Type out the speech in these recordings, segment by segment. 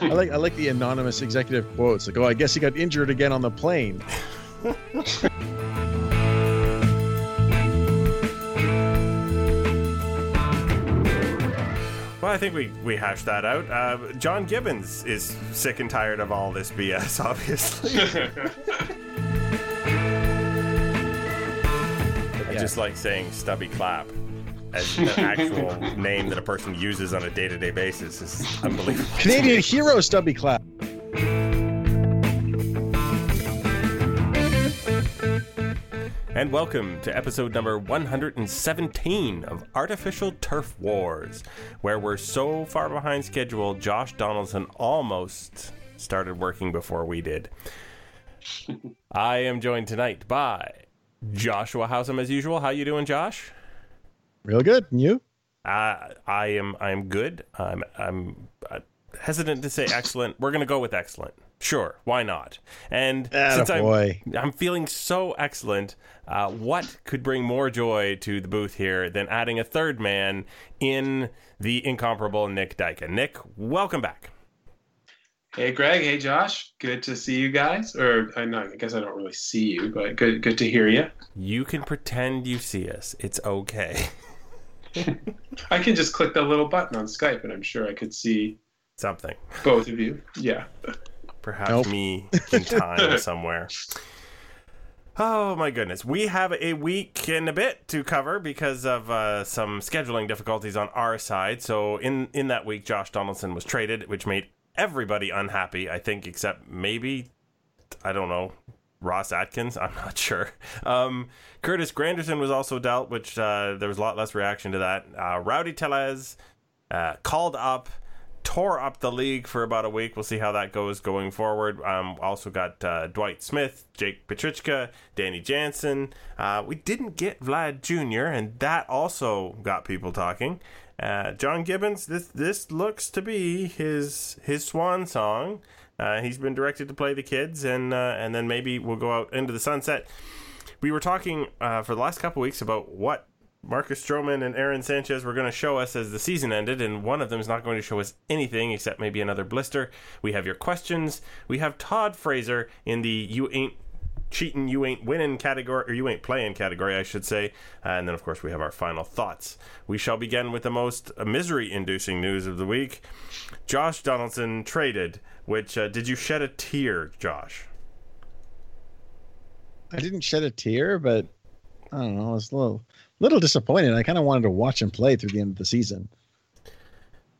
I like I like the anonymous executive quotes like, "Oh, I guess he got injured again on the plane." Well, I think we, we hashed that out. Uh, John Gibbons is sick and tired of all this BS, obviously. I just like saying Stubby Clapp as an actual name that a person uses on a day to day basis is unbelievable. Canadian hero Stubby Clapp. And welcome to episode number 117 of Artificial Turf Wars, where we're so far behind schedule, Josh Donaldson almost started working before we did. I am joined tonight by Joshua Howsam as usual. How you doing, Josh? Real good. And you? Uh, I am I am good. I'm I'm uh, hesitant to say excellent. We're gonna go with excellent. Sure, why not? And since I'm. I'm feeling so excellent, uh, what could bring more joy to the booth here than adding a third man in the incomparable Nick Dyken? Nick, welcome back. Hey Greg, hey Josh, good to see you guys. Or I know, I guess I don't really see you, but good, good to hear you. You can pretend you see us. It's okay. I can just click that little button on Skype, and I'm sure I could see Something. both of you. Yeah, Perhaps Nope. me in time somewhere. Oh my goodness. We have a week and a bit to cover because of uh, some scheduling difficulties on our side. So in in that week Josh Donaldson was traded, which made everybody unhappy, I think except maybe I don't know, Ross Atkins, I'm not sure. Um, Curtis Granderson was also dealt, which uh, there was a lot less reaction to that. Uh, Rowdy Tellez uh, called up, tore up the league for about a week. We'll see how that goes going forward. Um, also got uh, Dwight Smith, Jake Petricka, Danny Jansen. Uh, we didn't get Vlad Jr., and that also got people talking. Uh, John Gibbons, this this looks to be his his swan song. Uh, he's been directed to play the kids, and uh, and then maybe we'll go out into the sunset. We were talking uh, for the last couple weeks about what Marcus Stroman and Aaron Sanchez were going to show us as the season ended, and one of them is not going to show us anything except maybe another blister. We have your questions. We have Todd Frazier in the "You Ain't Cheating, You Ain't Winning" category, or "You Ain't Playing" category, I should say. Uh, and then, of course, we have our final thoughts. We shall begin with the most misery-inducing news of the week: Josh Donaldson traded. Which uh, did you shed a tear, Josh? I didn't shed a tear, but I don't know. I was a little, little disappointed. I kind of wanted to watch him play through the end of the season.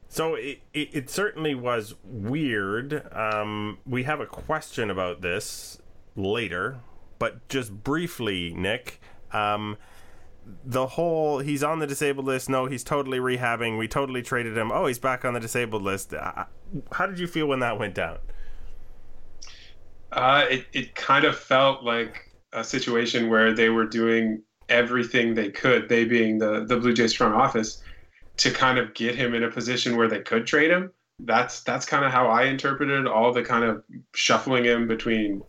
So it, it, it certainly was weird. Um, we have a question about this later, but just briefly, Nick. Um, the whole he's on the disabled list. No, he's totally rehabbing. We totally traded him. Oh, he's back on the disabled list. How did you feel when that went down? uh, it it kind of felt like a situation where they were doing everything they could, they being the the Blue Jays front office, to kind of get him in a position where they could trade him. That's that's kind of how I interpreted all the kind of shuffling him between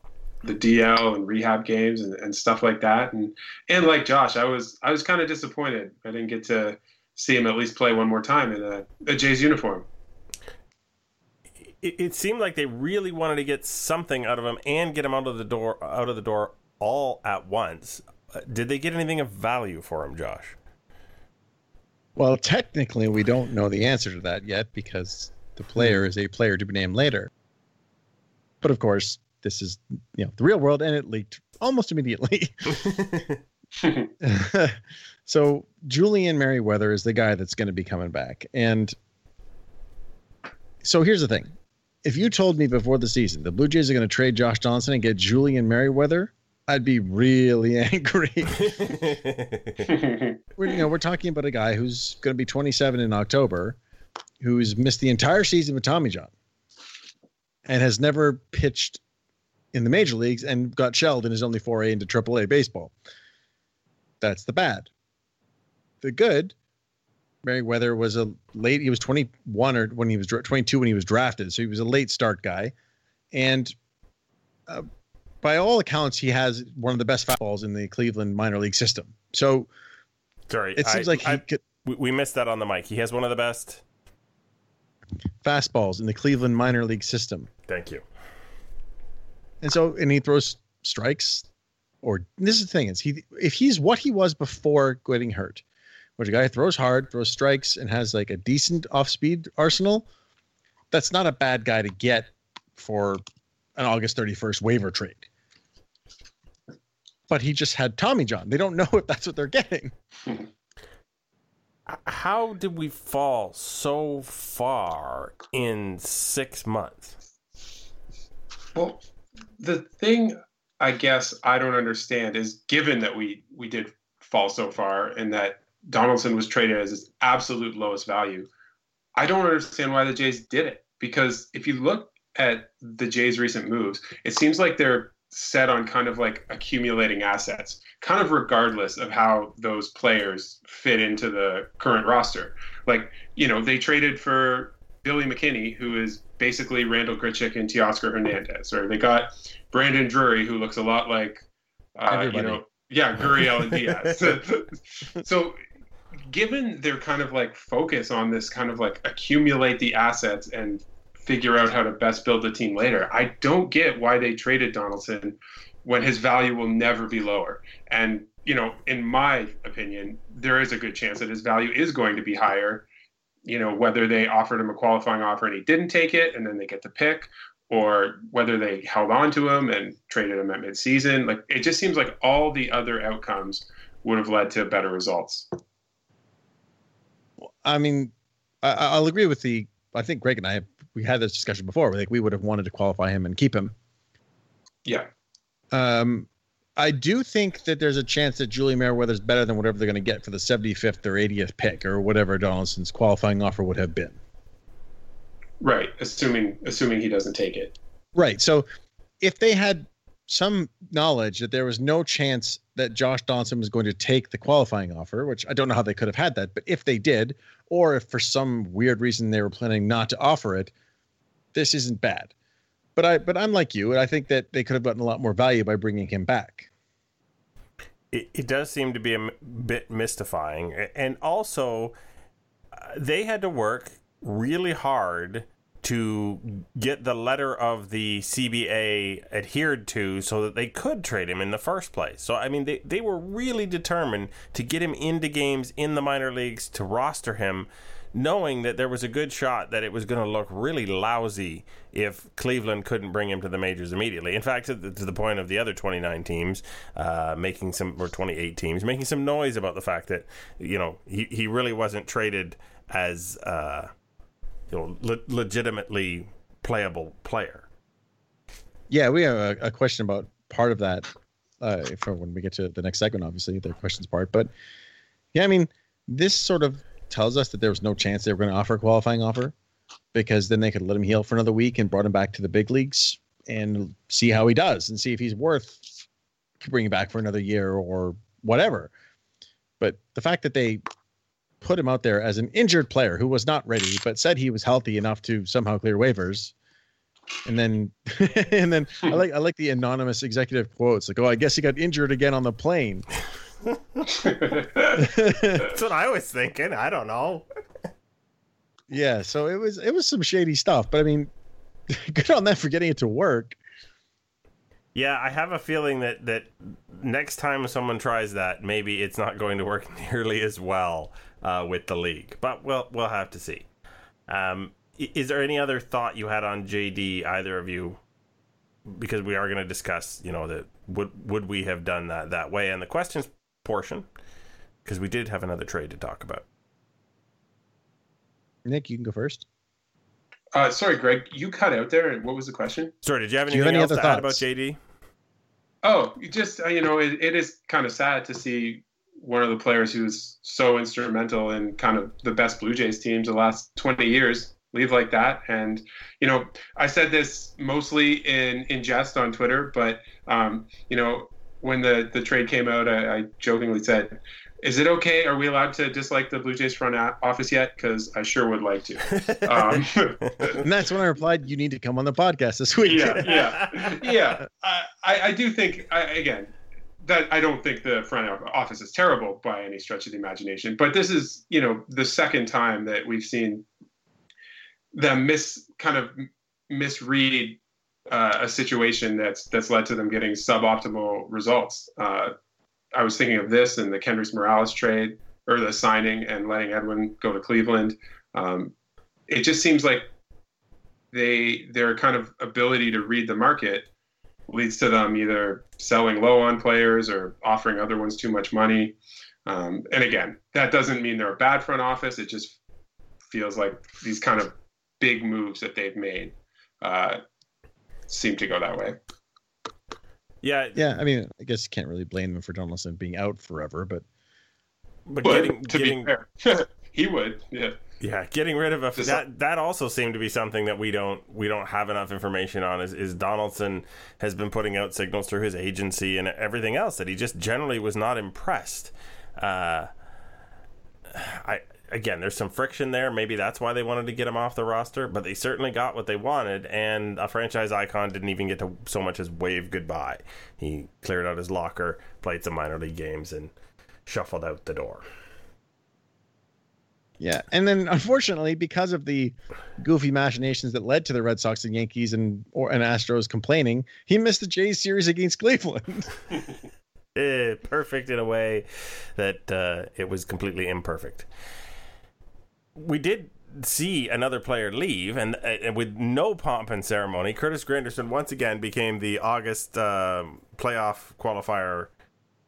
the DL and rehab games and, and stuff like that. And and like Josh, I was I was kind of disappointed. I didn't get to see him at least play one more time in a, a Jays uniform. It, it seemed like they really wanted to get something out of him and get him out of the door out of the door all at once. Uh, Did they get anything of value for him, Josh? Well, technically, we don't know the answer to that yet because the player is a player to be named later. But of course, this is you know the real world, and it leaked almost immediately. so Julian Merryweather is the guy that's going to be coming back, and so here's the thing: if you told me before the season the Blue Jays are going to trade Josh Johnson and get Julian Merryweather, I'd be really angry. we're, you know, we're talking about a guy who's going to be 27 in October, who's missed the entire season with Tommy John, and has never pitched in the major leagues and got shelled in his only foray into AAA baseball. That's the bad. The good, Merryweather was a late. He was 21 or when he was dra- 22 when he was drafted, so he was a late start guy, and uh, by all accounts, he has one of the best fastballs in the Cleveland minor league system. So Sorry, it seems I- like he I- could. we missed that on the mic. He has one of the best. fastballs in the Cleveland minor league system. Thank you. And so, and he throws strikes, or this is the thing is he if he's what he was before getting hurt, which a guy throws hard, throws strikes, and has like a decent off speed arsenal, that's not a bad guy to get for an August 31st waiver trade. But he just had Tommy John. They don't know if that's what they're getting. How did we fall so far in six months? Well, the thing I guess I don't understand is given that we we did fall so far and that Donaldson was traded as his absolute lowest value, I don't understand why the Jays did it. Because if you look at the Jays' recent moves, it seems like they're set on kind of like accumulating assets, kind of regardless of how those players fit into the current roster. Like, you know, they traded for Billy McKinney, who is basically Randall Grichuk and Teoscar Hernandez, or they got Brandon Drury, who looks a lot like, uh, you know, yeah, Gurriel and Diaz. so, given their kind of like focus on this kind of like accumulate the assets and figure out how to best build the team later, I don't get why they traded Donaldson when his value will never be lower. And you know, in my opinion, there is a good chance that his value is going to be higher. You know, whether they offered him a qualifying offer and he didn't take it, and then they get the pick, or whether they held on to him and traded him at midseason. Like it just seems like all the other outcomes would have led to better results. I mean, I, will agree with the. I think Greg and I have, we had this discussion before. Like we would have wanted to qualify him and keep him. Yeah. Um, I do think that there's a chance that Julie Merryweather's better than whatever they're going to get for the 75th or 80th pick or whatever Donaldson's qualifying offer would have been. Right, assuming assuming he doesn't take it. Right. So if they had some knowledge that there was no chance that Josh Donaldson was going to take the qualifying offer, which I don't know how they could have had that, but if they did, or if for some weird reason they were planning not to offer it, this isn't bad. But I but I'm like you, and I think that they could have gotten a lot more value by bringing him back. It, it does seem to be a bit mystifying, and also uh, they had to work really hard to get the letter of the CBA adhered to so that they could trade him in the first place. So, I mean, they, they were really determined to get him into games in the minor leagues, to roster him, knowing that there was a good shot that it was going to look really lousy if Cleveland couldn't bring him to the majors immediately. In fact, to the, to the point of the other 29 teams uh, making some, or 28 teams, making some noise about the fact that, you know, he, he really wasn't traded as. Uh, you know, le- legitimately playable player. Yeah, we have a, a, question about part of that uh, for when we get to the next segment, obviously, the questions part. But yeah, I mean, this sort of tells us that there was no chance they were going to offer a qualifying offer because then they could let him heal for another week and brought him back to the big leagues and see how he does and see if he's worth bringing back for another year or whatever. But the fact that they put him out there as an injured player who was not ready, but said he was healthy enough to somehow clear waivers. And then, and then I like I like the anonymous executive quotes like, "Oh, I guess he got injured again on the plane." That's what I was thinking. I don't know. yeah, so it was it was some shady stuff, but I mean, good on them for getting it to work. Yeah, I have a feeling that that next time someone tries that, maybe it's not going to work nearly as well uh, with the league. But we'll we'll have to see. Um, is there any other thought you had on JD? Either of you? Because we are going to discuss, you know, that would would we have done that that way, and the questions portion, because we did have another trade to talk about. Nick, you can go first. Uh, sorry, Greg, you cut out there. What was the question? Sorry, did you have anything you have any else to thoughts? add about JD? Oh, just uh, you know, it, it is kind of sad to see one of the players who's so instrumental in kind of the best Blue Jays teams the last 20 years leave like that. And, you know, I said this mostly in, in jest on Twitter, but, um, you know, when the, the trade came out, I, I jokingly said, is it okay? Are we allowed to dislike the Blue Jays front office yet? Because I sure would like to. Um, and that's when I replied, "You need to come on the podcast this week." yeah, yeah, yeah. I, I do think I, again, that I don't think the front office is terrible by any stretch of the imagination, but this is, you know, the second time that we've seen them mis kind of misread uh, a situation that's that's led to them getting suboptimal results. Uh, I was thinking of this and the Kendrys Morales trade or the signing and letting Edwin go to Cleveland. Um, it just seems like they their kind of ability to read the market leads to them either selling low on players or offering other ones too much money. Um, and again, that doesn't mean they're a bad front office. It just feels like these kind of big moves that they've made uh, seem to go that way. Yeah, Yeah, I mean, I guess you can't really blame them for Donaldson being out forever, but but, But getting to getting be fair, he would. Yeah. yeah getting rid of a Just- that that also seemed to be something that we don't we don't have enough information on. Is is Donaldson has been putting out signals through his agency and everything else that he just generally was not impressed. Uh, I again, there's some friction there. Maybe that's why they wanted to get him off the roster, but they certainly got what they wanted, and a franchise icon didn't even get to so much as wave goodbye. He cleared out his locker, played some minor league games, and shuffled out the door. yeah. And then unfortunately, because of the goofy machinations that led to the Red Sox and Yankees and or and Astros complaining, he missed the Jays series against Cleveland. eh, perfect in a way that uh, it was completely imperfect. We did see another player leave, and, and with no pomp and ceremony, Curtis Granderson once again became the August uh, playoff qualifier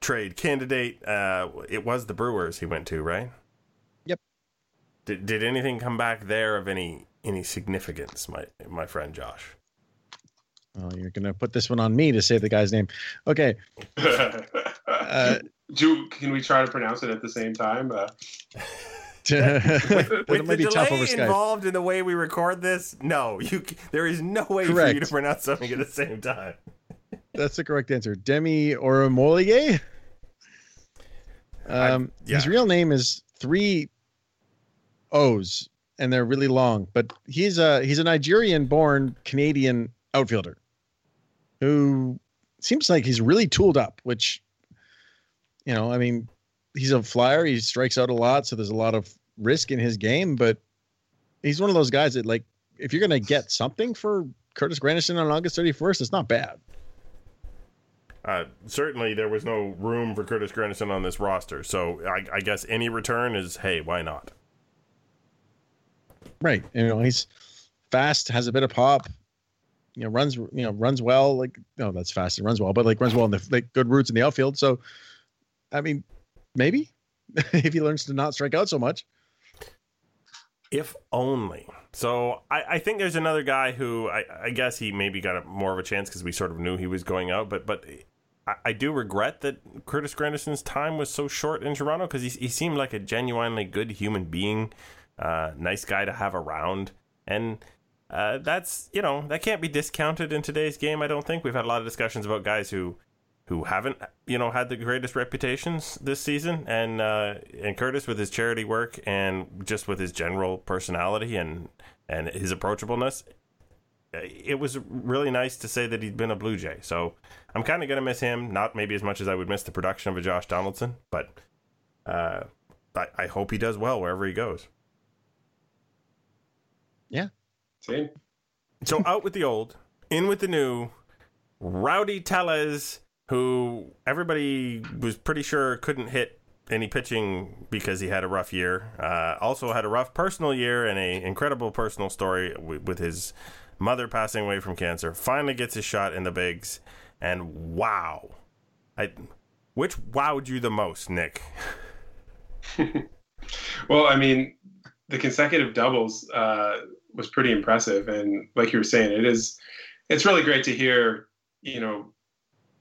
trade candidate. Uh, it was the Brewers he went to, right? Yep. Did, did anything come back there of any any significance, my my friend Josh? oh, you're gonna put this one on me to say the guy's name. Okay. Uh, Do can we try to pronounce it at the same time? With it might the be tough delay over Skype. involved in the way we record this, no, you there is no way for you to pronounce something at the same time. That's the correct answer. Demi Orimoloye. Um, yeah. His real name is three O's, and they're really long. But he's a he's a Nigerian-born Canadian outfielder who seems like he's really tooled up. Which, you know, I mean, he's a flyer. He strikes out a lot, so there's a lot of risk in his game. But he's one of those guys that, like, if you're gonna get something for Curtis Granderson on August 31st, it's not bad. Uh, certainly, there was no room for Curtis Granderson on this roster, so I, I guess any return is hey, why not? Right. You know, he's fast, has a bit of pop, you know, runs, you know, runs well. Like, no, that's fast and runs well, but like runs well in the like good roots in the outfield. So, I mean, maybe if he learns to not strike out so much. If only. So I, I think there's another guy who I, I guess he maybe got a, more of a chance because we sort of knew he was going out, but but I, do regret that Curtis Granderson's time was so short in Toronto because he, he seemed like a genuinely good human being, uh, nice guy to have around, and uh, that's you know that can't be discounted in today's game. I don't think we've had a lot of discussions about guys who who haven't you know had the greatest reputations this season and uh and Curtis with his charity work and just with his general personality and and his approachableness it was really nice to say that he'd been a blue jay so i'm kind of going to miss him not maybe as much as i would miss the production of a josh donaldson but uh I, I hope he does well wherever he goes see? so out with the old, in with the new. Rowdy Tellez, who everybody was pretty sure couldn't hit any pitching because he had a rough year. Uh, also had a rough personal year and a incredible personal story with, with his mother passing away from cancer. Finally gets his shot in the bigs, and wow, I which wowed you the most, Nick? Well, I mean, the consecutive doubles uh, was pretty impressive, and like you were saying, it is. It's really great to hear, you know,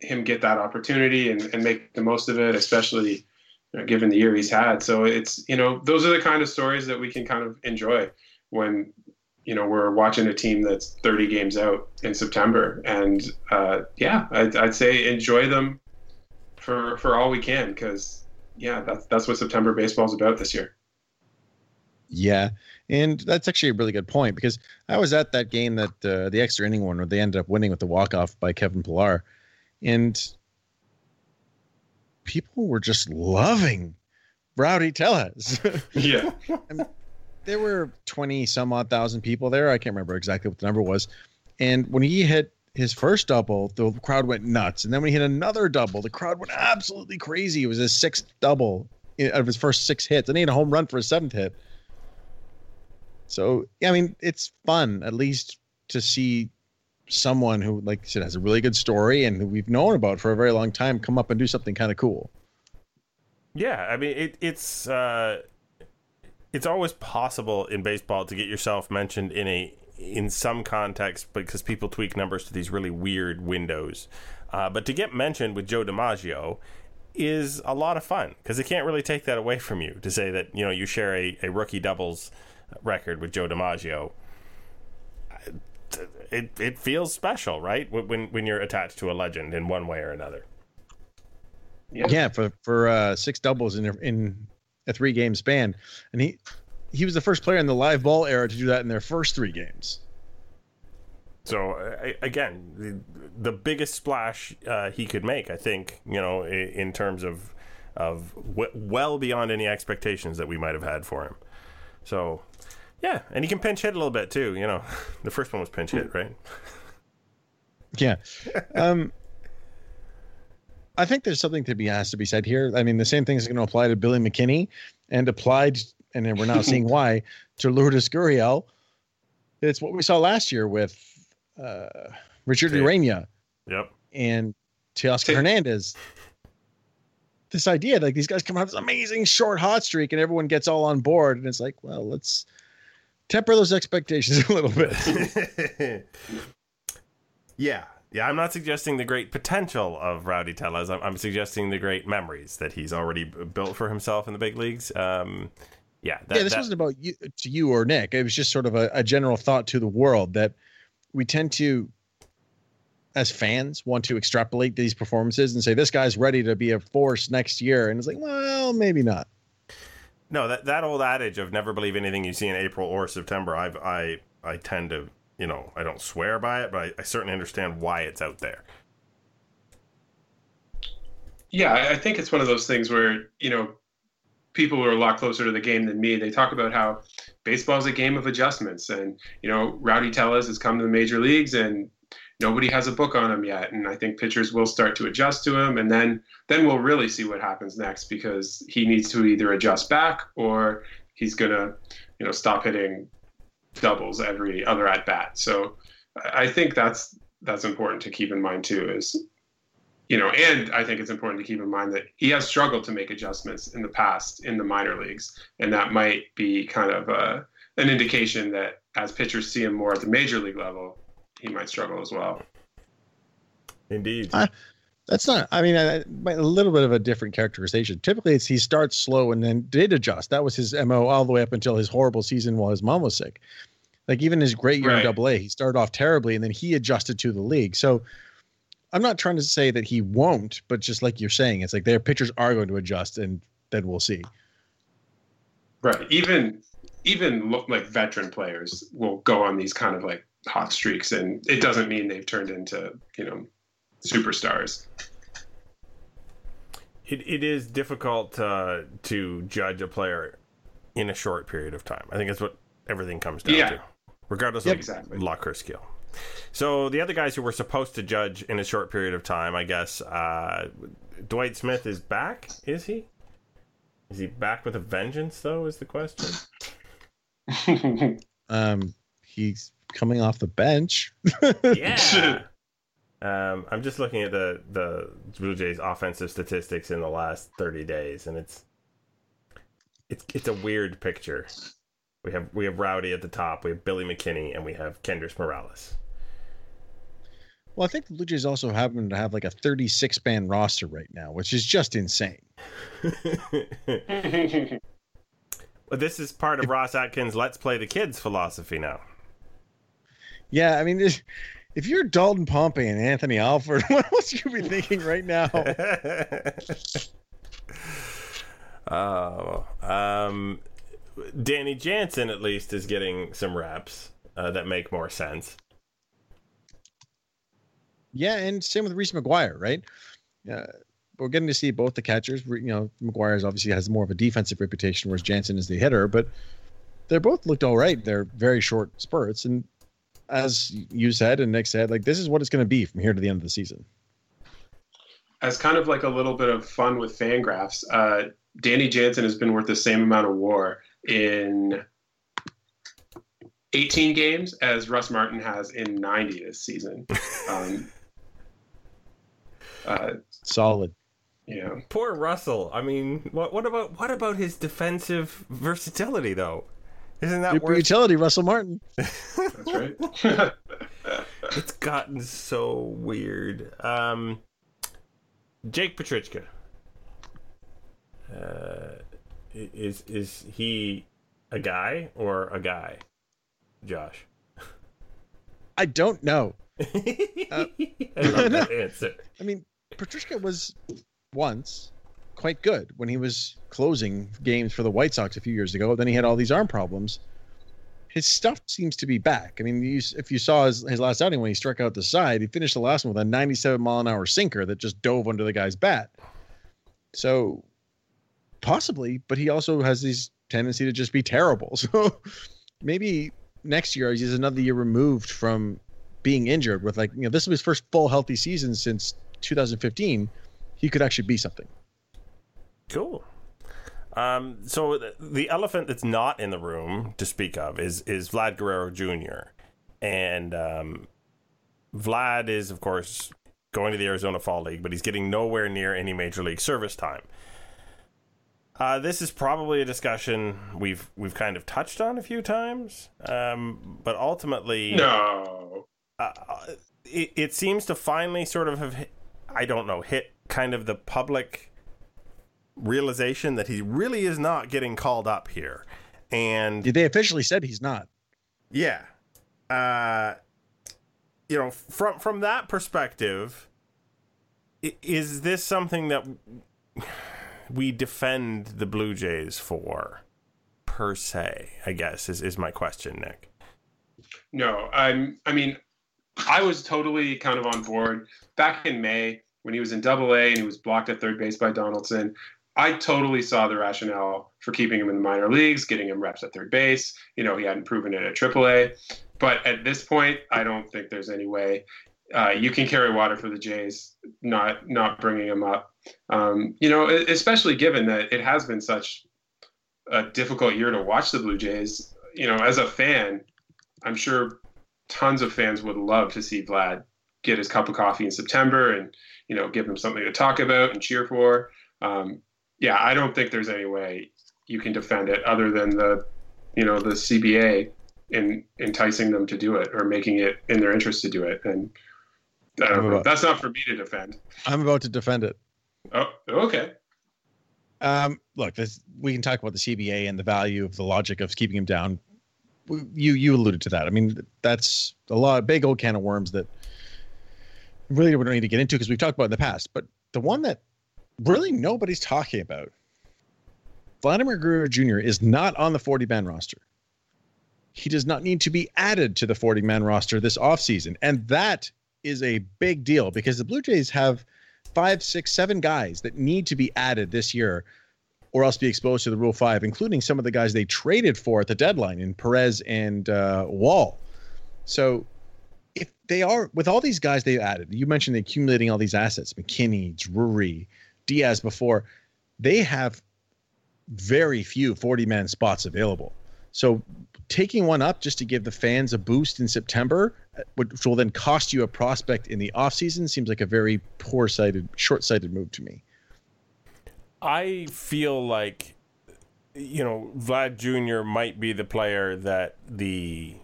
him get that opportunity and, and make the most of it, especially you know, given the year he's had. So it's you know those are the kind of stories that we can kind of enjoy when you know we're watching a team that's 30 games out in September, and uh, yeah, I'd, I'd say enjoy them for for all we can because yeah, that's that's what September baseball is about this year. Yeah. And that's actually a really good point because I was at that game that uh, the extra inning one where they ended up winning with the walk off by Kevin Pillar. And people were just loving Rowdy Tellez. Yeah, there were 20 some odd thousand people there. I can't remember exactly what the number was. And when he hit his first double, the crowd went nuts. And then when he hit another double, the crowd went absolutely crazy. It was his sixth double eh, out of his first six hits. And he had a home run for his seventh hit. So, I mean, it's fun at least to see someone who, like I said, has a really good story and we've known about for a very long time come up and do something kind of cool. Yeah, I mean, it, it's uh, it's always possible in baseball to get yourself mentioned in a in some context because people tweak numbers to these really weird windows. Uh, but to get mentioned with Joe DiMaggio is a lot of fun because they can't really take that away from you to say that you know you share a, a rookie doubles record with Joe DiMaggio. It it feels special, right? When when you're attached to a legend in one way or another. Yeah, yeah for for uh, six doubles in in a three game span, and he he was the first player in the live ball era to do that in their first three games. So uh, again, the, the, biggest splash uh, he could make, I think, you know, in, in terms of of w- well beyond any expectations that we might have had for him. So, yeah, and he can pinch hit a little bit too. You know, the first one was pinch hit, right? Yeah. Um, I think there's something to be asked to be said here. I mean, the same thing is going to apply to Billy McKinney and applied, and we're now seeing why, to Lourdes Gurriel. It's what we saw last year with uh, Richard Urena. Yep. And Teoscar Hernandez. This idea, like these guys come out this amazing short hot streak, and everyone gets all on board, and it's like, well, let's temper those expectations a little bit. yeah, yeah, I'm not suggesting the great potential of Rowdy Tellez. I'm, I'm, suggesting the great memories that he's already built for himself in the big leagues. Um, yeah, that, yeah. This that, wasn't about you to you or Nick. It was just sort of a, a general thought to the world that we tend to, as fans, want to extrapolate these performances and say this guy's ready to be a force next year, and it's like, well, maybe not. No, that that old adage of never believe anything you see in April or September. I've, I I tend to you know, I don't swear by it, but I, I certainly understand why it's out there. Yeah, I think it's one of those things where, you know, people who are a lot closer to the game than me, they talk about how baseball is a game of adjustments. And, you know, Rowdy Tellez has come to the major leagues and nobody has a book on him yet. And I think pitchers will start to adjust to him. And then, then we'll really see what happens next because he needs to either adjust back or he's going to, you know, stop hitting doubles every other at bat. So I think that's that's important to keep in mind too. Is you know, and I think it's important to keep in mind that he has struggled to make adjustments in the past in the minor leagues, and that might be kind of a, an indication that as pitchers see him more at the major league level, he might struggle as well. Indeed. Uh, that's not. I mean, a, a, little bit of a different characterization. Typically, it's he starts slow and then did adjust. That was his mo all the way up until his horrible season while his mom was sick. Like even his great year right. in Double A, he started off terribly and then he adjusted to the league. So I'm not trying to say that he won't, but just like you're saying, it's like their pitchers are going to adjust, and then we'll see. Right. Even even like veteran players will go on these kind of like hot streaks, and it doesn't mean they've turned into you know superstars. It, it is difficult uh, to judge a player in a short period of time. I think that's what everything comes down yeah. to, regardless of exactly. luck or skill. So the other guys who were supposed to judge in a short period of time, I guess, uh, Dwight Smith is back. Is he? Is he back with a vengeance? Though is the question. um, he's coming off the bench. yeah. Um, I'm just looking at the the Blue Jays offensive statistics in the last 30 days, and it's it's it's a weird picture. We have we have Rowdy at the top, we have Billy McKinney, and we have Kendrys Morales. Well, I think the Blue Jays also happen to have like a 36 man roster right now, which is just insane. well, this is part of Ross Atkins' "Let's play the kids" philosophy now. Yeah, I mean, if you're Dalton Pompey and Anthony Alford, what else you be thinking right now? Oh, um, Danny Jansen at least is getting some reps uh, that make more sense. Yeah, and same with Reese McGuire, right? Uh, we're getting to see both the catchers. You know, McGuire's obviously has more of a defensive reputation, whereas Jansen is the hitter. But they're both looked all right. They're very short spurts, and as you said and Nick said, like this is what it's going to be from here to the end of the season. As kind of like a little bit of fun with Fangraphs, uh, Danny Jansen has been worth the same amount of WAR in 18 games as Russ Martin has in 90 this season. Um, uh, Solid. Yeah. Poor Russell. I mean, what what about what about his defensive versatility though? Isn't that worth... utility, Russell Martin? That's right. it's gotten so weird. Um, Jake Petricka. Uh, is is he a guy or a guy, Josh? I don't know. uh, I love that answer. I mean, Petricka was once quite good when he was closing games for the White Sox a few years ago. Then he had all these arm problems. His stuff seems to be back. I mean, you, if you saw his, his last outing when he struck out the side, he finished the last one with a 97 mile an hour sinker that just dove under the guy's bat. So possibly, but he also has this tendency to just be terrible. So maybe next year he's another year removed from being injured with like, you know, this is his first full healthy season since 2015 he could actually be something. Cool. Um, so the elephant that's not in the room to speak of is is Vlad Guerrero Jr. And um, Vlad is, of course, going to the Arizona Fall League, but he's getting nowhere near any major league service time. Uh, this is probably a discussion we've we've kind of touched on a few times, um, but ultimately, no. Uh, it, it seems to finally sort of have, I don't know, hit kind of the public realization that he really is not getting called up here. And they officially said he's not. Yeah. Uh, you know, from from that perspective, is this something that we defend the Blue Jays for, per se? I guess is is my question, Nick. No, I'm. I mean, I was totally kind of on board back in May when he was in Double A and he was blocked at third base by Donaldson. I totally saw the rationale for keeping him in the minor leagues, getting him reps at third base. You know, he hadn't proven it at Triple A, but at this point, I don't think there's any way uh, you can carry water for the Jays, not not bringing him up. Um, you know, especially given that it has been such a difficult year to watch the Blue Jays. You know, as a fan, I'm sure tons of fans would love to see Vlad get his cup of coffee in September and you know give him something to talk about and cheer for. Um, yeah, I don't think there's any way you can defend it other than the you know the CBA in enticing them to do it or making it in their interest to do it and about, that's not for me to defend. I'm about to defend it. Oh, okay. Um, look, this, we can talk about the CBA and the value of the logic of keeping him down. You you alluded to that. I mean, that's a lot of big old can of worms that really we don't need to get into because we've talked about in the past. But the one that really nobody's talking about, Vladimir Guerrero Jr. is not on the 40 man roster. He does not need to be added to the 40 man roster this offseason. And that is a big deal because the Blue Jays have five, six, seven guys that need to be added this year or else be exposed to the Rule 5, including some of the guys they traded for at the deadline in Perez and uh, Wall. So if they are with all these guys they've added, you mentioned accumulating all these assets, McKinney, Drury, Diaz before, they have very few 40 man spots available. So taking one up just to give the fans a boost in September, uh, which will then cost you a prospect in the offseason, seems like a very poor sighted, short sighted move to me. I feel like, you know, Vlad Jr. might be the player that the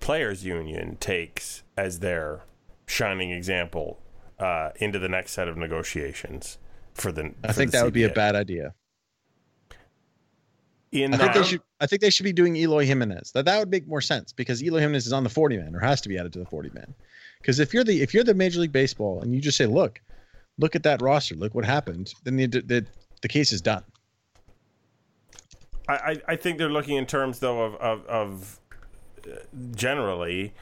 players union takes as their shining example uh, into the next set of negotiations for the. I think the that CBA. would be a bad idea. In I think they uh, should. I think they should be doing Eloy Jimenez. That that would make more sense because Eloy Jimenez is on the forty man or has to be added to the forty man. Because if you're the if you're the Major League Baseball and you just say, look, look at that roster, look what happened, then the the, the case is done. I, I think they're looking in terms though of, of, of uh, generally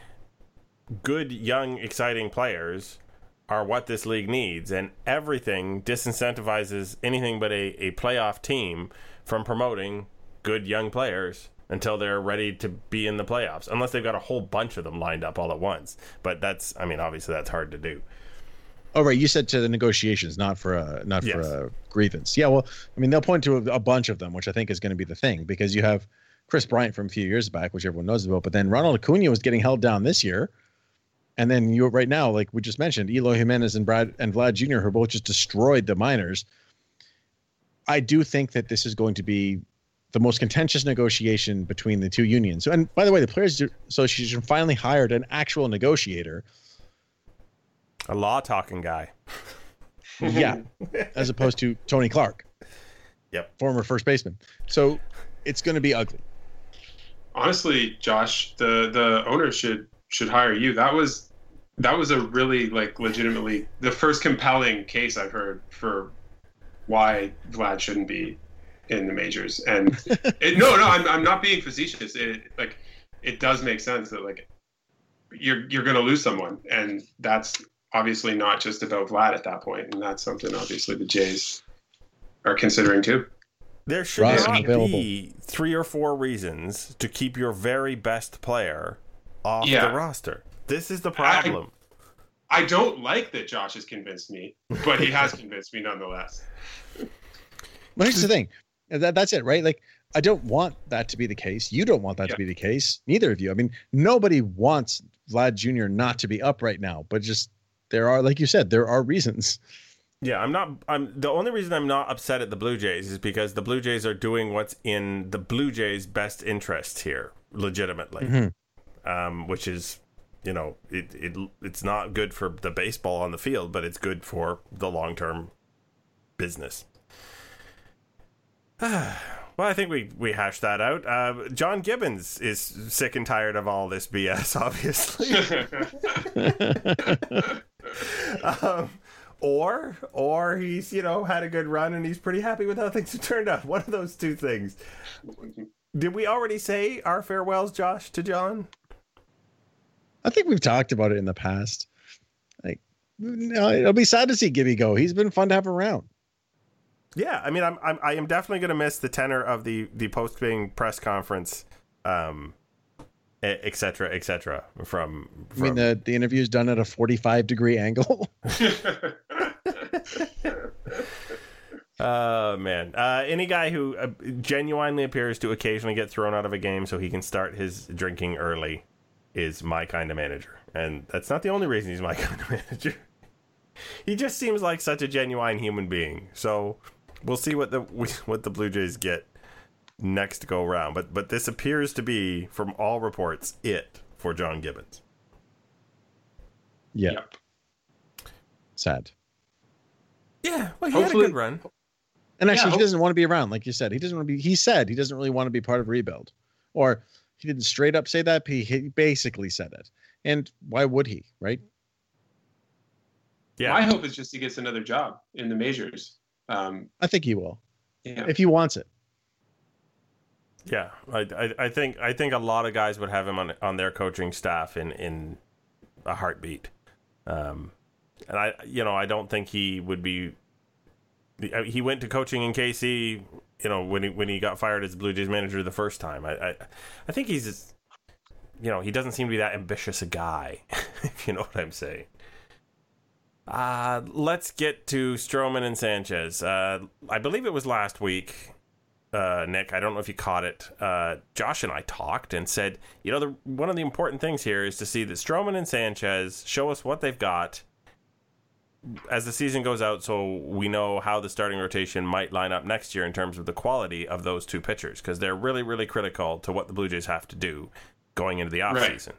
good young exciting players are what this league needs and everything disincentivizes anything but a, a playoff team from promoting good young players until they're ready to be in the playoffs, unless they've got a whole bunch of them lined up all at once. But that's, I mean, obviously that's hard to do. Oh right, you said to the negotiations, not for a not Yes. for a grievance. Yeah, well, I mean they'll point to a, a bunch of them, which I think is going to be the thing because you have Kris Bryant from a few years back, which everyone knows about, but then Ronald Acuna was getting held down this year, and then you right now, like we just mentioned, Eloy Jimenez and Brad and Vlad Jr. who both just destroyed the minors. I do think that this is going to be the most contentious negotiation between the two unions. And by the way, the Players Association finally hired an actual negotiator. A law talking guy. Yeah, as opposed to Tony Clark. Yep. Former first baseman. So it's going to be ugly. Honestly, Josh, the the owner should should hire you. That was that was a really like legitimately the first compelling case I've heard for why Vlad shouldn't be in the majors. And it, no, no, I'm I'm not being facetious. It like it does make sense that like you're you're going to lose someone, and that's obviously not just about Vlad at that point, and that's something obviously the Jays are considering too. There should Roster not be three or four reasons to keep your very best player off Yeah. the roster. This is the problem. I don't like that Josh has convinced me, but he has convinced me nonetheless. But here's the thing. That, that's it, right? Like, I don't want that to be the case. You don't want that Yeah. to be the case. Neither of you. I mean, nobody wants Vlad Jr. not to be up right now, but just there are, like you said, there are reasons. Yeah, I'm not. I'm the only reason I'm not upset at the Blue Jays is because the Blue Jays are doing what's in the Blue Jays' best interest here, legitimately. Mhm. Um, which is, you know, it it it's not good for the baseball on the field, but it's good for the long term business. well, I think we we hashed that out. Uh, John Gibbons is sick and tired of all this BS, obviously. um, or or he's you know had a good run and he's pretty happy with how things have turned out. One of those two things. Did we already say our farewells, Josh, to John? I think we've talked about it in the past. Like, no, it'll be sad to see Gibby go. He's been fun to have around. Yeah, I mean, I'm, I'm I am definitely going to miss the tenor of the the post being press conference, um, et cetera, et cetera. From, I mean, the, the interview's done at a 45 degree angle. Oh man! Uh, any guy who uh, genuinely appears to occasionally get thrown out of a game so he can start his drinking early is my kind of manager, and that's not the only reason he's my kind of manager. he just seems like such a genuine human being. So we'll see what the what the Blue Jays get next go round. But but this appears to be, from all reports, it for John Gibbons. yeah, Yep. sad. Yeah, well, he had a good run. And actually, Yeah, he doesn't want to be around, like you said. He doesn't want to be. He said he doesn't really want to be part of rebuild, or he didn't straight up say that. But he, he basically said it. And why would he? Right? Yeah, My hope is just he gets another job in the majors. Um, I think he will yeah. if he wants it. Yeah, I, I, I think I think a lot of guys would have him on on their coaching staff in in a heartbeat, um, and I you know I don't think he would be. He went to coaching in KC, you know, when he when he got fired as Blue Jays manager the first time. I I, I think he's, just- you know, he doesn't seem to be that ambitious a guy, if you know what I'm saying. Uh, let's get to Stroman and Sanchez. Uh, I believe it was last week uh, Nick, I don't know if you caught it. Uh, Josh and I talked and said, you know, the, one of the important things here is to see that Stroman and Sanchez show us what they've got as the season goes out, so we know how the starting rotation might line up next year in terms of the quality of those two pitchers, because they're really, really critical to what the Blue Jays have to do going into the offseason.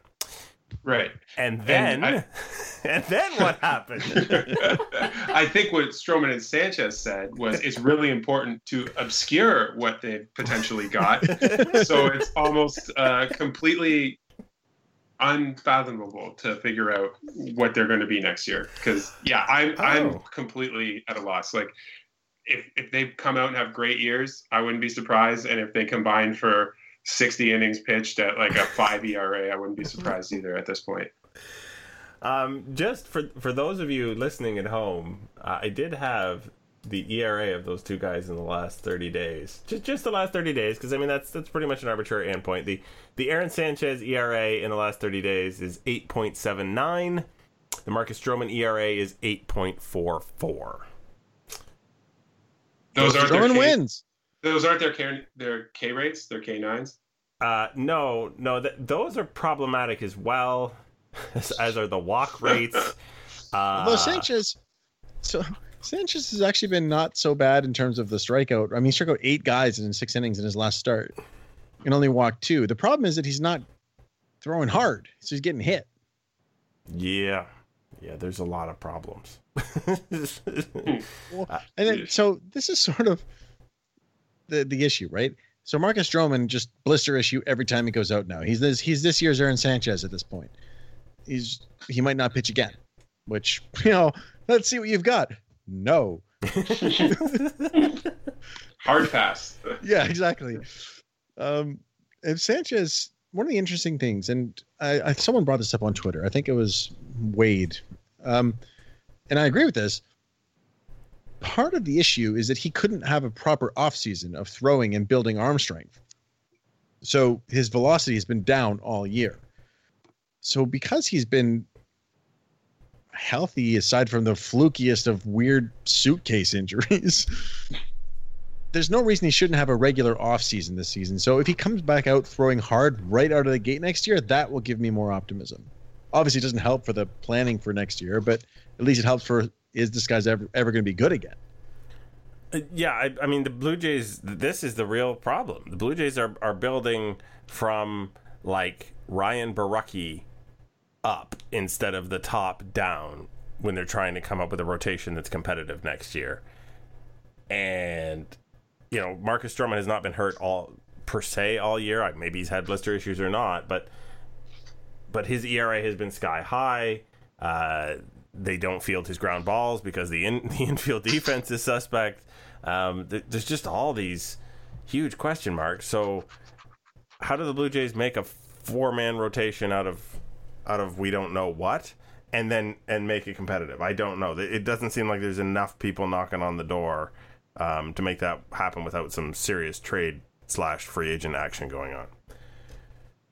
Right. And then, And and, then what happened? I think what Stroman and Sanchez said was it's really important to obscure what they've potentially got. so it's almost uh, completely unfathomable to figure out what they're going to be next year. Because yeah, I'm I'm Oh. completely at a loss. Like if if they come out and have great years, I wouldn't be surprised. And if they combine for 60 innings pitched at like a five ERA, I wouldn't be surprised either at this point. Um, just for for those of you listening at home, uh, I did have the ERA of those two guys in the last 30 days. Just just the last 30 days because I mean that's that's pretty much an arbitrary endpoint. The the Aaron Sanchez ERA in the last 30 days is 8.79. The Marcus Stroman ERA is 8.44. Those aren't their Stroman K, wins. those aren't their K, their K rates, their K nines. Uh, no, no, th- those are problematic as well, as, as are the walk rates. Uh, Although Sanchez, so Sanchez has actually been not so bad in terms of the strikeout. I mean, he struck out eight guys in six innings in his last start, and only walked two. The problem is that he's not throwing hard, so he's getting hit. Yeah, yeah. There's a lot of problems. Well, uh, and then, so this is sort of the the issue, right? So Marcus Stroman just blister issue every time he goes out. Now he's this he's this year's Aaron Sanchez at this point. He's he might not pitch again, which you know. Let's see what you've got. No, Hard pass. yeah, exactly. Um, and Sanchez, one of the interesting things, and I, I someone brought this up on Twitter. I think it was Wade, um, and I agree with this. Part of the issue is that he couldn't have a proper offseason of throwing and building arm strength. So his velocity has been down all year. So because he's been healthy, aside from the flukiest of weird suitcase injuries, there's no reason he shouldn't have a regular offseason this season. So if he comes back out throwing hard right out of the gate next year, that will give me more optimism. Obviously, it doesn't help for the planning for next year, but at least it helps for is this guy's ever ever going to be good again? Uh, yeah, I, I mean the Blue Jays. This is the real problem. The Blue Jays are are building from like Ryan Borucki up instead of the top down when they're trying to come up with a rotation that's competitive next year. And you know, Marcus Stroman has not been hurt all per se all year. Maybe he's had blister issues or not, but but his ERA has been sky high. Uh, they don't field his ground balls because the in, the infield defense is suspect. Um, th- there's just all these huge question marks. So, how do the Blue Jays make a four man rotation out of out of we don't know what, and then and make it competitive? I don't know. It doesn't seem like there's enough people knocking on the door um, to make that happen without some serious trade slash free agent action going on.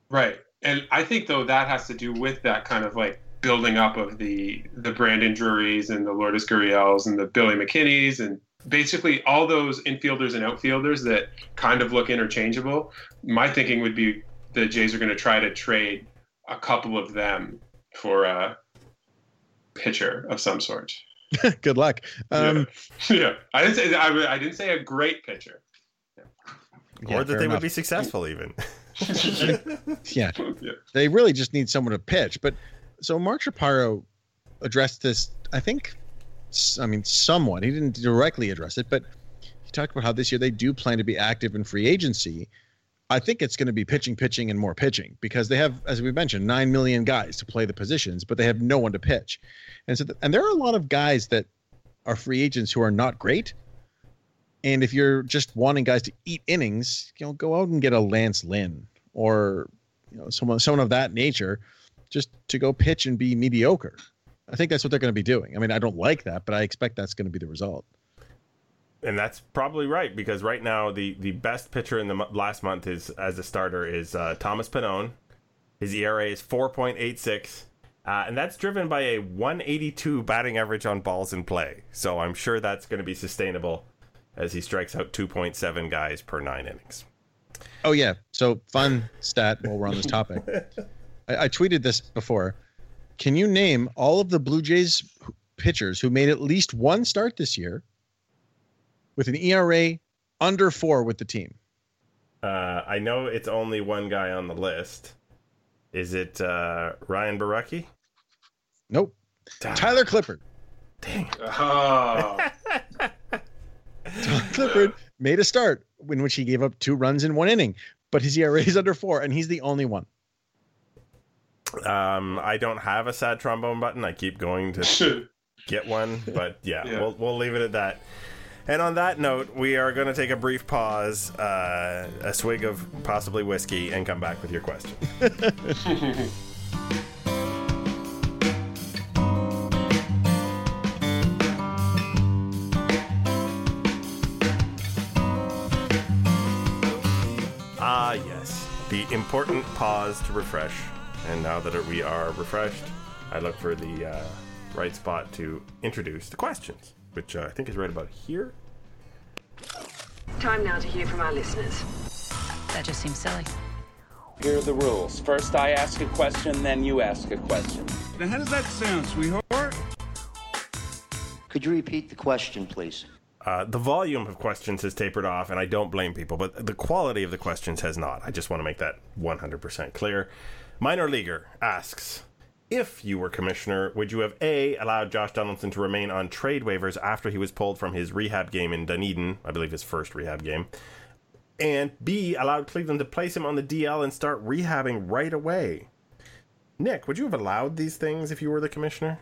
Right. And I think though that has to do with that kind of like building up of the the Brandon Drurys and the Lourdes Gurriels and the Billy McKinneys and basically all those infielders and outfielders that kind of look interchangeable. My thinking would be the Jays are going to try to trade a couple of them for a pitcher of some sort. good luck. Um, yeah. yeah. I didn't say I, I didn't say a great pitcher. yeah, or that fair they would be successful even. Yeah, yeah. they really just need someone to pitch. But so Mark Shapiro addressed this, I think, I mean, somewhat. He didn't directly address it, but he talked about how this year they do plan to be active in free agency. I think it's going to be pitching, pitching, and more pitching because they have, as we mentioned, nine million guys to play the positions, but they have no one to pitch. And so, and there are a lot of guys that are free agents who are not great. And if you're just wanting guys to eat innings, you know, go out and get a Lance Lynn or you know someone someone of that nature, just to go pitch and be mediocre. I think that's what they're going to be doing. I mean, I don't like that, but I expect that's going to be the result. And that's probably right because right now the the best pitcher in the mo- last month is as a starter is uh, Thomas Pannone. His ERA is 4.86. Uh, and that's driven by a 182 batting average on balls in play. So I'm sure that's going to be sustainable as he strikes out 2.7 guys per nine innings. Oh yeah, so fun stat while we're on this topic. I, I tweeted this before. Can you name all of the Blue Jays pitchers who made at least one start this year with an ERA under four with the team? Uh, I know it's only one guy on the list. Is it uh, Ryan Borucki? Nope. Tyler Clippard. Dang. Oh, Tyler Clippard made a start in which he gave up two runs in one inning, but his ERA is under four, and he's the only one. Um, I don't have a sad trombone button. I keep going to get one, but yeah, Yeah. We'll, we'll leave it at that. And on that note, we are going to take a brief pause, uh, a swig of possibly whiskey, and come back with your question. ah, yes. The important pause to refresh. And now that we are refreshed, I look for the uh, right spot to introduce the questions, which uh, I think is right about here. Time now to hear from our listeners. That just seems silly. Here are the rules. First, I ask a question, then you ask a question. Now, how does that sound, sweetheart? Could you repeat the question, please? Uh, the volume of questions has tapered off, and I don't blame people, but the quality of the questions has not. I just want to make that 100% clear. Minor Leaguer asks If you were commissioner, would you have A, allowed Josh Donaldson to remain on trade waivers after he was pulled from his rehab game in Dunedin, I believe his first rehab game, and B, allowed Cleveland to place him on the DL and start rehabbing right away? Nick, would you have allowed these things if you were the commissioner?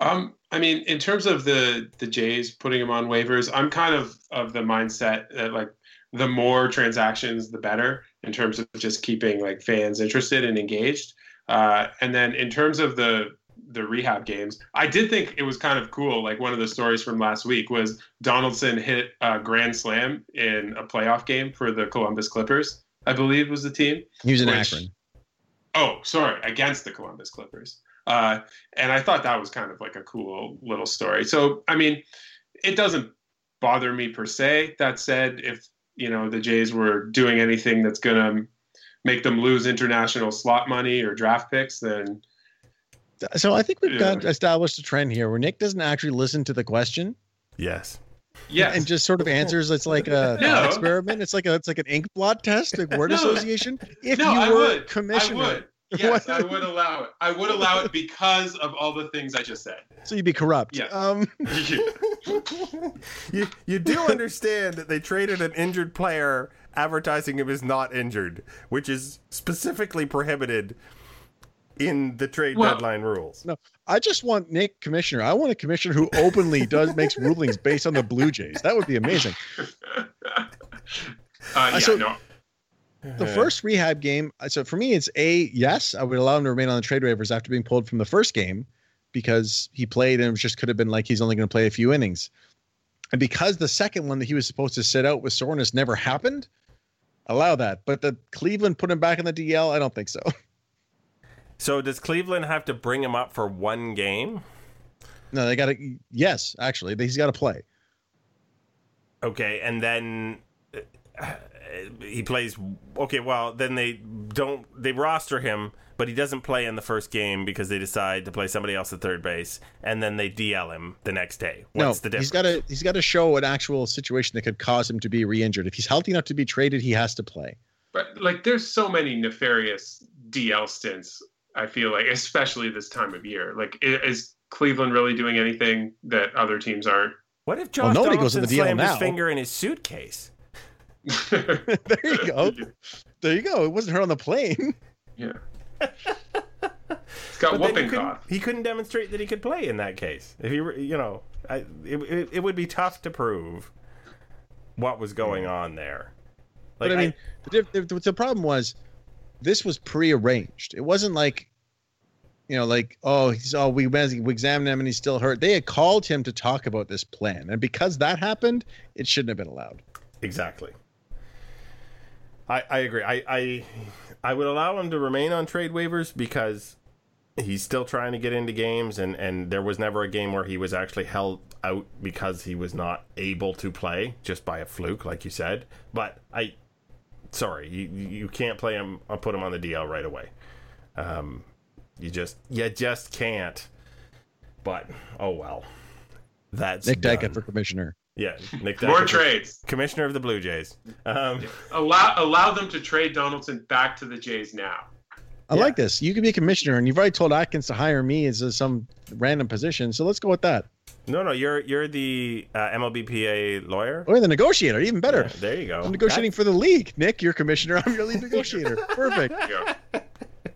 Um, I mean, in terms of the the Jays putting him on waivers, I'm kind of of the mindset that like the more transactions, the better in terms of just keeping like fans interested and engaged. Uh, and then in terms of the the rehab games, I did think it was kind of cool. Like one of the stories from last week was Donaldson hit a grand slam in a playoff game for the Columbus Clippers, I believe was the team. He was in which- Akron. Oh, sorry, against the Columbus Clippers. Uh, and I thought that was kind of like a cool little story. So, I mean, it doesn't bother me per se. That said, if you know the Jays were doing anything that's going to make them lose international slot money or draft picks, then So I think we've got established a trend here where Nick doesn't actually listen to the question Yes. Yeah, and just sort of answers. It's like a No. experiment. It's like a it's like an ink blot test, like word No. association. If no, you I were would. commissioner, I would. Yes, What? I would allow it. I would allow it because of all the things I just said. so you'd be corrupt. Yes. Um, you you do understand that they traded an injured player advertising him as not injured, which is specifically prohibited in the trade Well- deadline rules. no, I just want Nick commissioner. I want a commissioner who openly does makes rulings based on the Blue Jays. That would be amazing. Uh, yeah, so- no. The first rehab game. uh, So for me, it's a yes. I would allow him to remain on the trade waivers after being pulled from the first game because he played and it just could have been like he's only going to play a few innings. And because the second one that he was supposed to sit out with soreness never happened, allow that. But the Cleveland put him back in the DL, I don't think so. So does Cleveland have to bring him up for one game? No, they got to. Yes, actually, he's got to play. Okay, and then uh, he plays. Okay, well then they don't they roster him, but he doesn't play in the first game because they decide to play somebody else at third base, and then they DL him the next day. What's no, the difference? he's got to. He's got to show an actual situation that could cause him to be re-injured. If he's healthy enough to be traded, he has to play. But like, there's so many nefarious DL stints. I feel like, especially this time of year. Like, is Cleveland really doing anything that other teams aren't? What if Well, Josh nobody goes to the DL slammed his now. finger in his suitcase? there you go. There you go. It wasn't her on the plane. Yeah. It's got But he whooping couldn't, cough. he couldn't demonstrate that he could play in that case. If he, were, you know, I, it, it, it would be tough to prove what was going mm. on there. but I mean, the, the, the problem was this was pre-arranged. It wasn't like, you know, like oh, he's oh we we examined him and he's still hurt. They had called him to talk about this plan, and because that happened, it shouldn't have been allowed. Exactly. I I agree. I I I would allow him to remain on trade waivers because he's still trying to get into games and and there was never a game where he was actually held out because he was not able to play just by a fluke like you said. But I sorry, you you can't play him or put him on the DL right away. Um you just you just can't. But oh well. That's Nick. Dyka for commissioner. Yeah, Nick More trades. Commissioner of the Blue Jays. Um, Allow allow them to trade Donaldson back to the Jays now. I like this. You can be a commissioner, and you've already told Atkins to hire me as a, some random position. So let's go with that. no, no, you're you're the uh, MLBPA lawyer. Or the negotiator, even better. Yeah, there you go. I'm negotiating for the league. Nick, you're commissioner. I'm your lead negotiator. Perfect. There you go.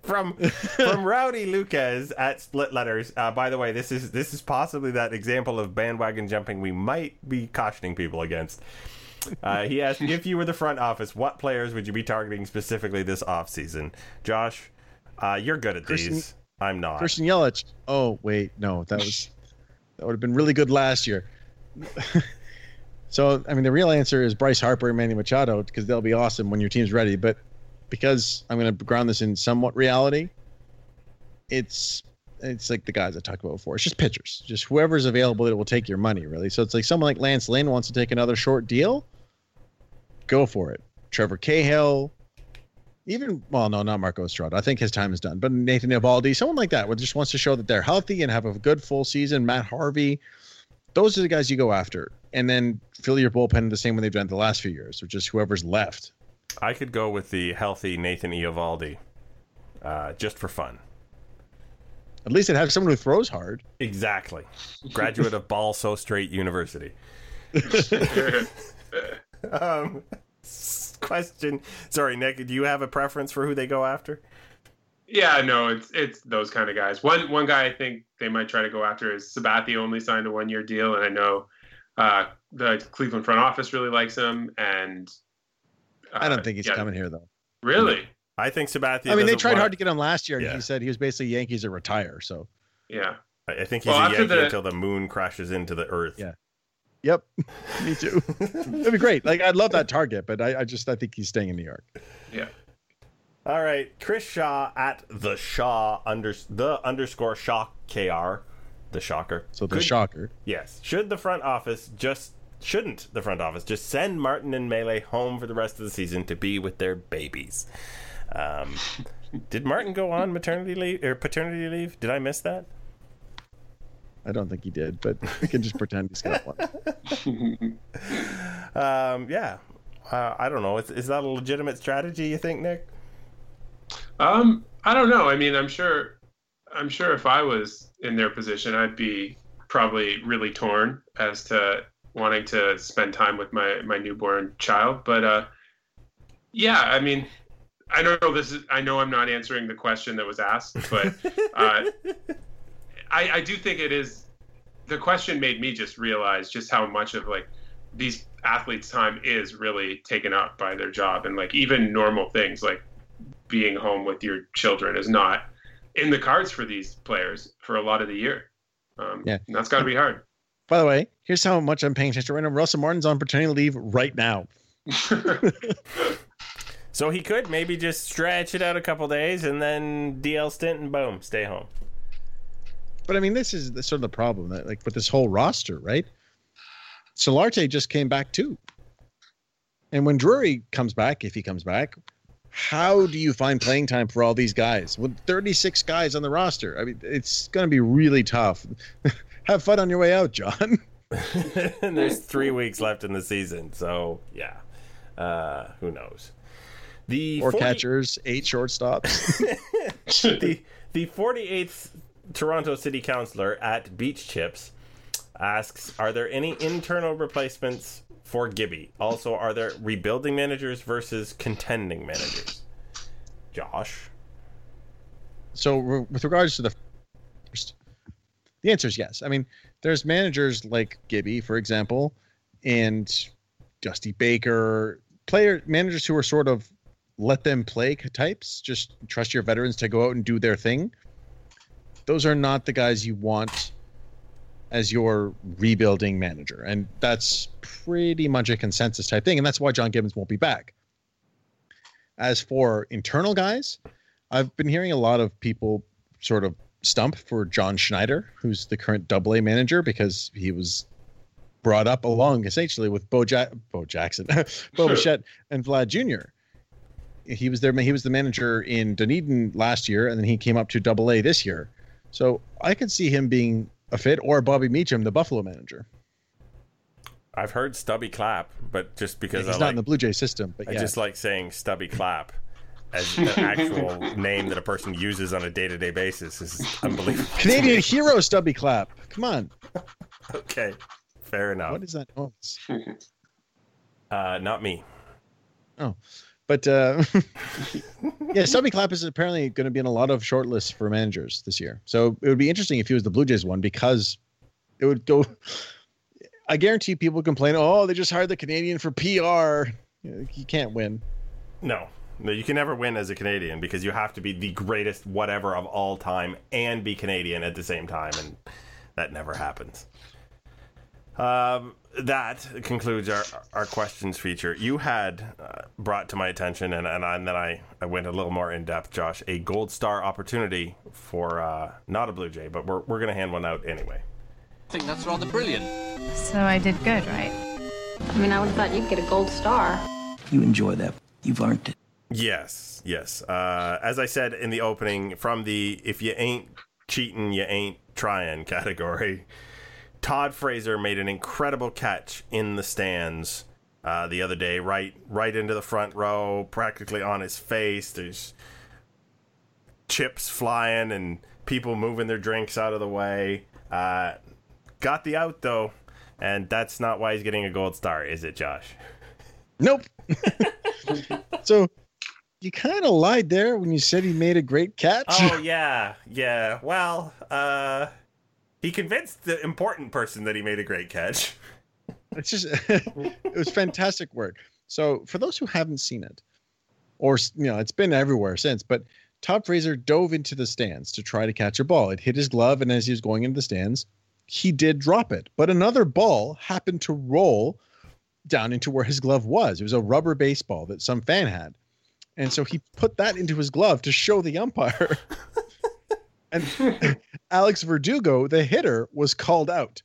From from Rowdy Lucas at Split Letters. Uh, by the way, this is this is possibly that example of bandwagon jumping we might be cautioning people against. Uh, he asked if you were the front office, what players would you be targeting specifically this offseason? Josh, uh, you're good at Christian- these. I'm not. Christian Yelich. Oh wait, no, that was that would have been really good last year. so I mean, the real answer is Bryce Harper and Manny Machado because they'll be awesome when your team's ready. But because I'm going to ground this in somewhat reality. It's it's like the guys I talked about before. It's just pitchers, just whoever's available that will take your money, really. So it's like someone like Lance Lynn wants to take another short deal. Go for it. Trevor Cahill, even well, no, not Marco Estrada. I think his time is done. But Nathan Eovaldi, someone like that, just wants to show that they're healthy and have a good full season. Matt Harvey, those are the guys you go after, and then fill your bullpen the same way they've done the last few years, or just whoever's left. I could go with the healthy Nathan Eovaldi, uh, just for fun. At least it has someone who throws hard. Exactly. Graduate of Ball So Straight University. um, question. Sorry, Nick. Do you have a preference for who they go after? Yeah, no, it's it's those kind of guys. One one guy I think they might try to go after is Sabathia. Only signed a one year deal, and I know uh, the Cleveland front office really likes him. And I don't uh, think he's yeah, coming here though. Really? I think Sabathia. I mean, they tried want- hard to get him last year, and Yeah. he said he was basically Yankees or retire. So, Yeah. I I think he's Well, a Yankee the- until the moon crashes into the earth. Yeah. yep, me too. That'd be great. Like, I'd love that target, but I, I just I think he's staying in New York. Yeah. All right, Chris Shaw at the Shaw under the underscore shock kr, the shocker. So the Could- shocker. Yes. Should the front office just shouldn't the front office just send Martin and Melee home for the rest of the season to be with their babies? Um, did Martin go on maternity leave or paternity leave? Did I miss that? I don't think he did, but we can just pretend he's got one. Um, yeah. Uh, I don't know. Is, is that a legitimate strategy? You think, Nick? Um, I don't know. I mean, I'm sure, I'm sure if I was in their position, I'd be probably really torn as to wanting to spend time with my my newborn child. But uh, yeah, I mean, I don't know. This is. I know I'm not answering the question that was asked, but uh, I, I do think it is. The question made me just realize just how much of like these athletes' time is really taken up by their job, and like even normal things like being home with your children is not in the cards for these players for a lot of the year. Um, Yeah. and that's got to be hard. By the way, here's how much I'm paying attention right now. Russell Martin's on paternity leave right now. So he could maybe just stretch it out a couple days and then DL stint and boom, stay home. But I mean, this is the, sort of the problem that, like, with this whole roster, right? Solarte just came back too. And when Drury comes back, if he comes back, how do you find playing time for all these guys with 36 guys on the roster? I mean, it's going to be really tough. Have fun on your way out, John. and there's three weeks left in the season, so yeah, uh, who knows? The Four 40 catchers, eight shortstops. the the 48th Toronto City Councilor at Beach Chips asks, "Are there any internal replacements for Gibby? Also, are there rebuilding managers versus contending managers?" Josh, so with regards to the the answer is yes. I mean, there's managers like Gibby, for example, and Dusty Baker, player managers who are sort of let them play types. Just trust your veterans to go out and do their thing. Those are not the guys you want as your rebuilding manager, and that's pretty much a consensus type thing, and that's why John Gibbons won't be back. As for internal guys, I've been hearing a lot of people sort of stump for John Schneider, who's the current Double A manager, because he was brought up along essentially with Bo, ja- Bo Jackson, Bo Bichette, and Vlad Jr. He was there. He was the manager in Dunedin last year, and then he came up to Double A this year. So I could see him being a fit, or Bobby Meacham, the Buffalo manager. I've heard Stubby Clapp, but just because He's I not like, in the Blue Jay system, but I yeah. just like saying Stubby Clapp as an actual name that a person uses on a day to day basis is unbelievable. Canadian hero Stubby Clapp. Come on, Okay, fair enough. what is that noise? Uh, not me. Oh. But uh, yeah, Stubby Clapp is apparently going to be in a lot of shortlists for managers this year. So it would be interesting if he was the Blue Jays one because it would go. I guarantee people complain, oh, they just hired the Canadian for PR. You can't win. No. No, you can never win as a Canadian because you have to be the greatest whatever of all time and be Canadian at the same time, and that never happens. Um, that concludes our our questions feature. You had uh, brought to my attention, and and, I, and then I, I went a little more in depth, Josh, a gold star opportunity for uh, not a Blue Jay, but we're we're gonna hand one out anyway. I think that's rather brilliant. So I did good, right? I mean, I would have thought you'd get a gold star. You enjoy that. You've earned it. Yes, yes. Uh, as I said in the opening, from the if you ain't cheating, you ain't trying category, Todd Frazier made an incredible catch in the stands uh, the other day, right, right into the front row, practically on his face. There's chips flying and people moving their drinks out of the way. Uh, got the out though, and that's not why he's getting a gold star, is it, Josh? Nope. so you kind of lied there when you said he made a great catch. Oh yeah, yeah. Well, uh, he convinced the important person that he made a great catch. It's just it was fantastic work. So for those who haven't seen it, or you know, it's been everywhere since, but Todd Frazier dove into the stands to try to catch a ball. It hit his glove, and as he was going into the stands, he did drop it. But another ball happened to roll down into where his glove was. It was a rubber baseball that some fan had. And so he put that into his glove to show the umpire. and Alex Verdugo, the hitter, was called out.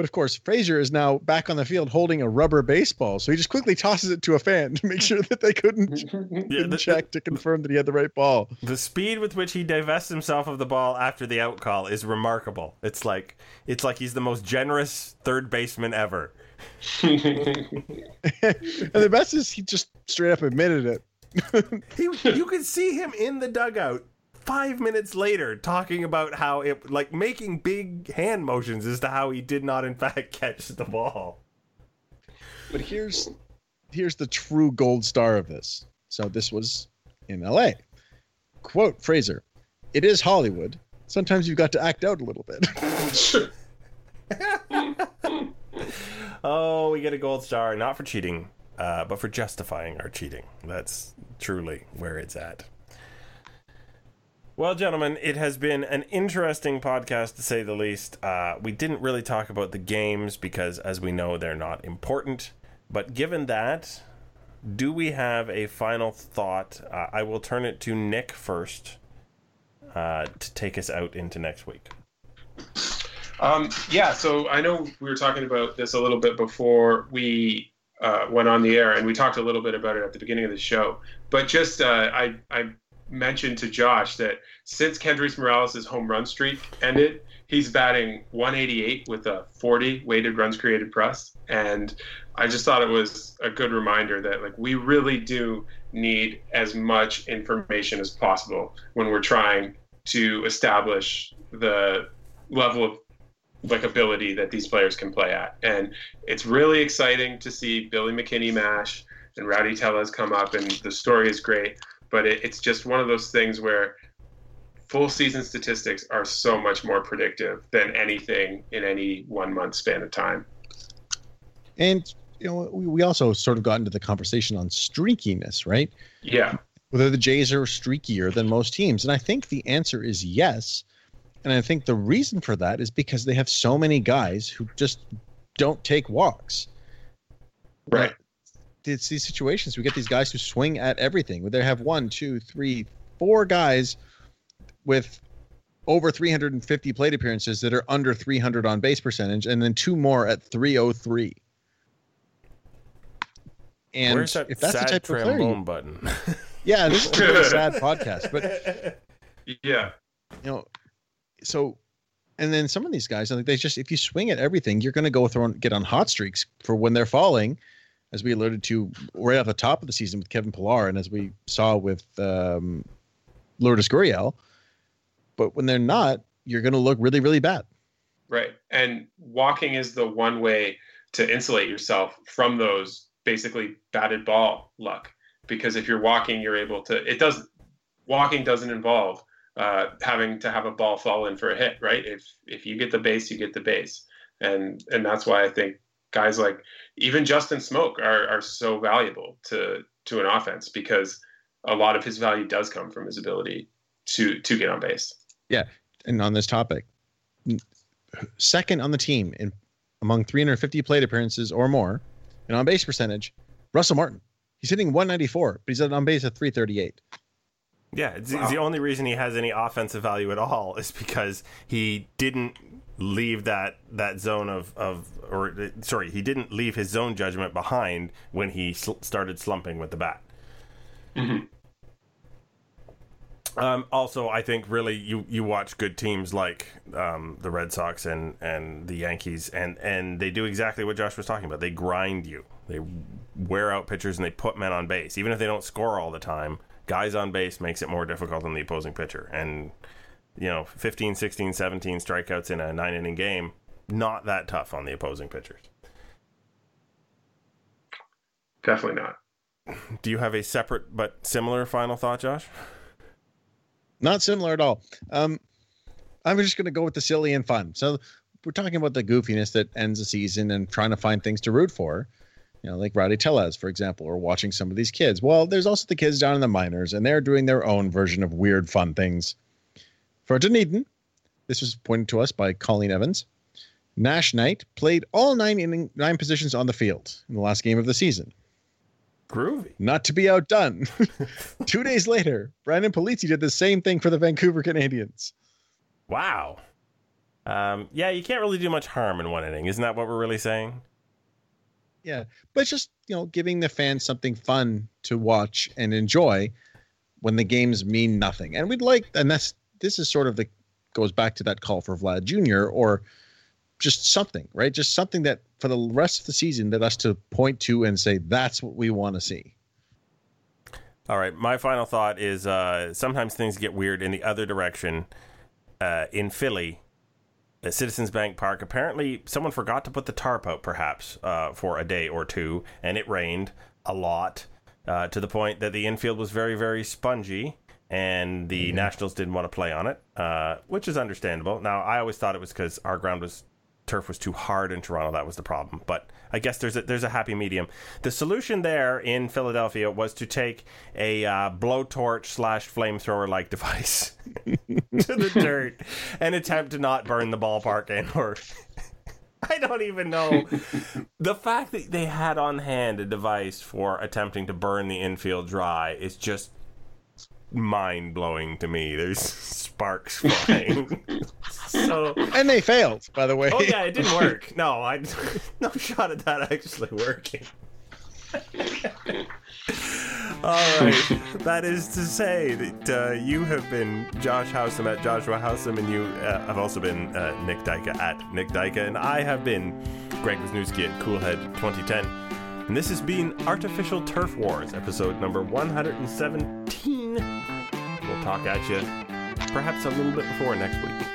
But of course, Frazier is now back on the field holding a rubber baseball. So he just quickly tosses it to a fan to make sure that they couldn't, couldn't the- check to confirm that he had the right ball. The speed with which he divests himself of the ball after the out call is remarkable. It's like it's like he's the most generous third baseman ever. and the best is he just straight up admitted it. He, you could see him in the dugout five minutes later talking about how it like making big hand motions as to how he did not in fact catch the ball. But here's here's the true gold star of this. So this was in LA. Quote Frazier, it is Hollywood. Sometimes you've got to act out a little bit. Oh, we get a gold star not for cheating, uh, but for justifying our cheating. That's truly where it's at. Well, gentlemen, it has been an interesting podcast to say the least. Uh, we didn't really talk about the games because, as we know, they're not important. But given that, do we have a final thought? Uh, I will turn it to Nick first uh, to take us out into next week. Um, yeah, so I know we were talking about this a little bit before we uh, went on the air, and we talked a little bit about it at the beginning of the show. But just uh, I, I mentioned to Josh that since Kendrys Morales' home run streak ended, he's batting 188 with a 40 weighted runs created press. plus, and I just thought it was a good reminder that like we really do need as much information as possible when we're trying to establish the level of like ability that these players can play at. And it's really exciting to see Billy McKinney mash and Rowdy Tellez come up, and the story is great. But it, it's just one of those things where full season statistics are so much more predictive than anything in any one month span of time. and you know, we, we also sort of got into the conversation on streakiness, right? Yeah. Whether the Jays are streakier than most teams. And I think the answer is yes. And I think the reason for that is because they have so many guys who just don't take walks. Right. It's these situations we get these guys who swing at everything. They have one, two, three, four guys with over 350 plate appearances that are under 300 on base percentage, and then two more at 303. And Where's that if that's the sad type of player, you, button? yeah, this is a really sad podcast, but Yeah. you know, so and then some of these guys, I think they just if you swing at everything, you're going to go throw get on hot streaks for when they're falling, as we alluded to right off the top of the season with Kevin Pillar, and as we saw with um, Lourdes Gurriel. But when they're not, you're going to look really, really bad. Right. And walking is the one way to insulate yourself from those basically batted ball luck. Because if you're walking, you're able to, it does, walking doesn't involve uh, having to have a ball fall in for a hit, right? If, if you get the base, you get the base. And, and that's why I think guys like even Justin Smoak are, are so valuable to, to an offense because a lot of his value does come from his ability to, to get on base. Yeah. And on this topic, second on the team in among 350 plate appearances or more, and on base percentage, Russell Martin. He's hitting 194, but he's at on base at 338. Yeah, it's, it's the only reason he has any offensive value at all is because he didn't leave that that zone of of or sorry, he didn't leave his zone judgment behind when he sl- started slumping with the bat. Um, also, I think really you, you watch good teams like um, the Red Sox and, and the Yankees, and, and they do exactly what Josh was talking about. They grind you. They wear out pitchers and they put men on base. Even if they don't score all the time, guys on base makes it more difficult than the opposing pitcher. And, you know, 15, 16, 17 strikeouts in a nine inning game, not that tough on the opposing pitchers. Definitely not. Do you have a separate but similar final thought, Josh? Not similar at all. Um, I'm just going to go with the silly and fun. So we're talking about the goofiness that ends the season and trying to find things to root for. You know, like Rowdy Tellez, for example, or watching some of these kids. Well, there's also the kids down in the minors, and they're doing their own version of weird, fun things. For Dunedin, this was pointed to us by Colleen Evans. Nash Knight played all nine inning, nine positions on the field in the last game of the season. Groovy. Not to be outdone. Two days later, Brandon Polizzi did the same thing for the Vancouver Canadians. Wow. Um, yeah, you can't really do much harm in one inning. Isn't that what we're really saying? Yeah, but just you know giving the fans something fun to watch and enjoy when the games mean nothing. And we'd like, and that's this is sort of the goes back to that call for Vlad Jr. or just something, right? Just something that for the rest of the season that us to point to and say that's what we want to see. All right, my final thought is uh, sometimes things get weird in the other direction. Uh, in Philly, at Citizens Bank Park, apparently someone forgot to put the tarp out, perhaps uh, for a day or two, and it rained a lot uh, to the point that the infield was very, very spongy, and the Nationals didn't want to play on it, uh, which is understandable. Now, I always thought it was because our ground was turf was too hard in Toronto. That was the problem. But I guess there's a, there's a happy medium. The solution there in Philadelphia was to take a uh, blowtorch slash flamethrower like device to the dirt and attempt to not burn the ballpark in or. I don't even know. the fact that they had on hand a device for attempting to burn the infield dry is just mind blowing to me. There's sparks flying. so And they failed, by the way. Oh yeah, it didn't work. No, I no shot at that actually working. All right, that is to say that uh, you have been Josh Howsam at Joshua Howsam, and you uh, have also been uh, Nick Dyka at Nick Dyka, and I have been Greg Wisniewski at Coolhead 2010. And this has been Artificial Turf Wars, episode number 117. We'll talk at you perhaps a little bit before next week.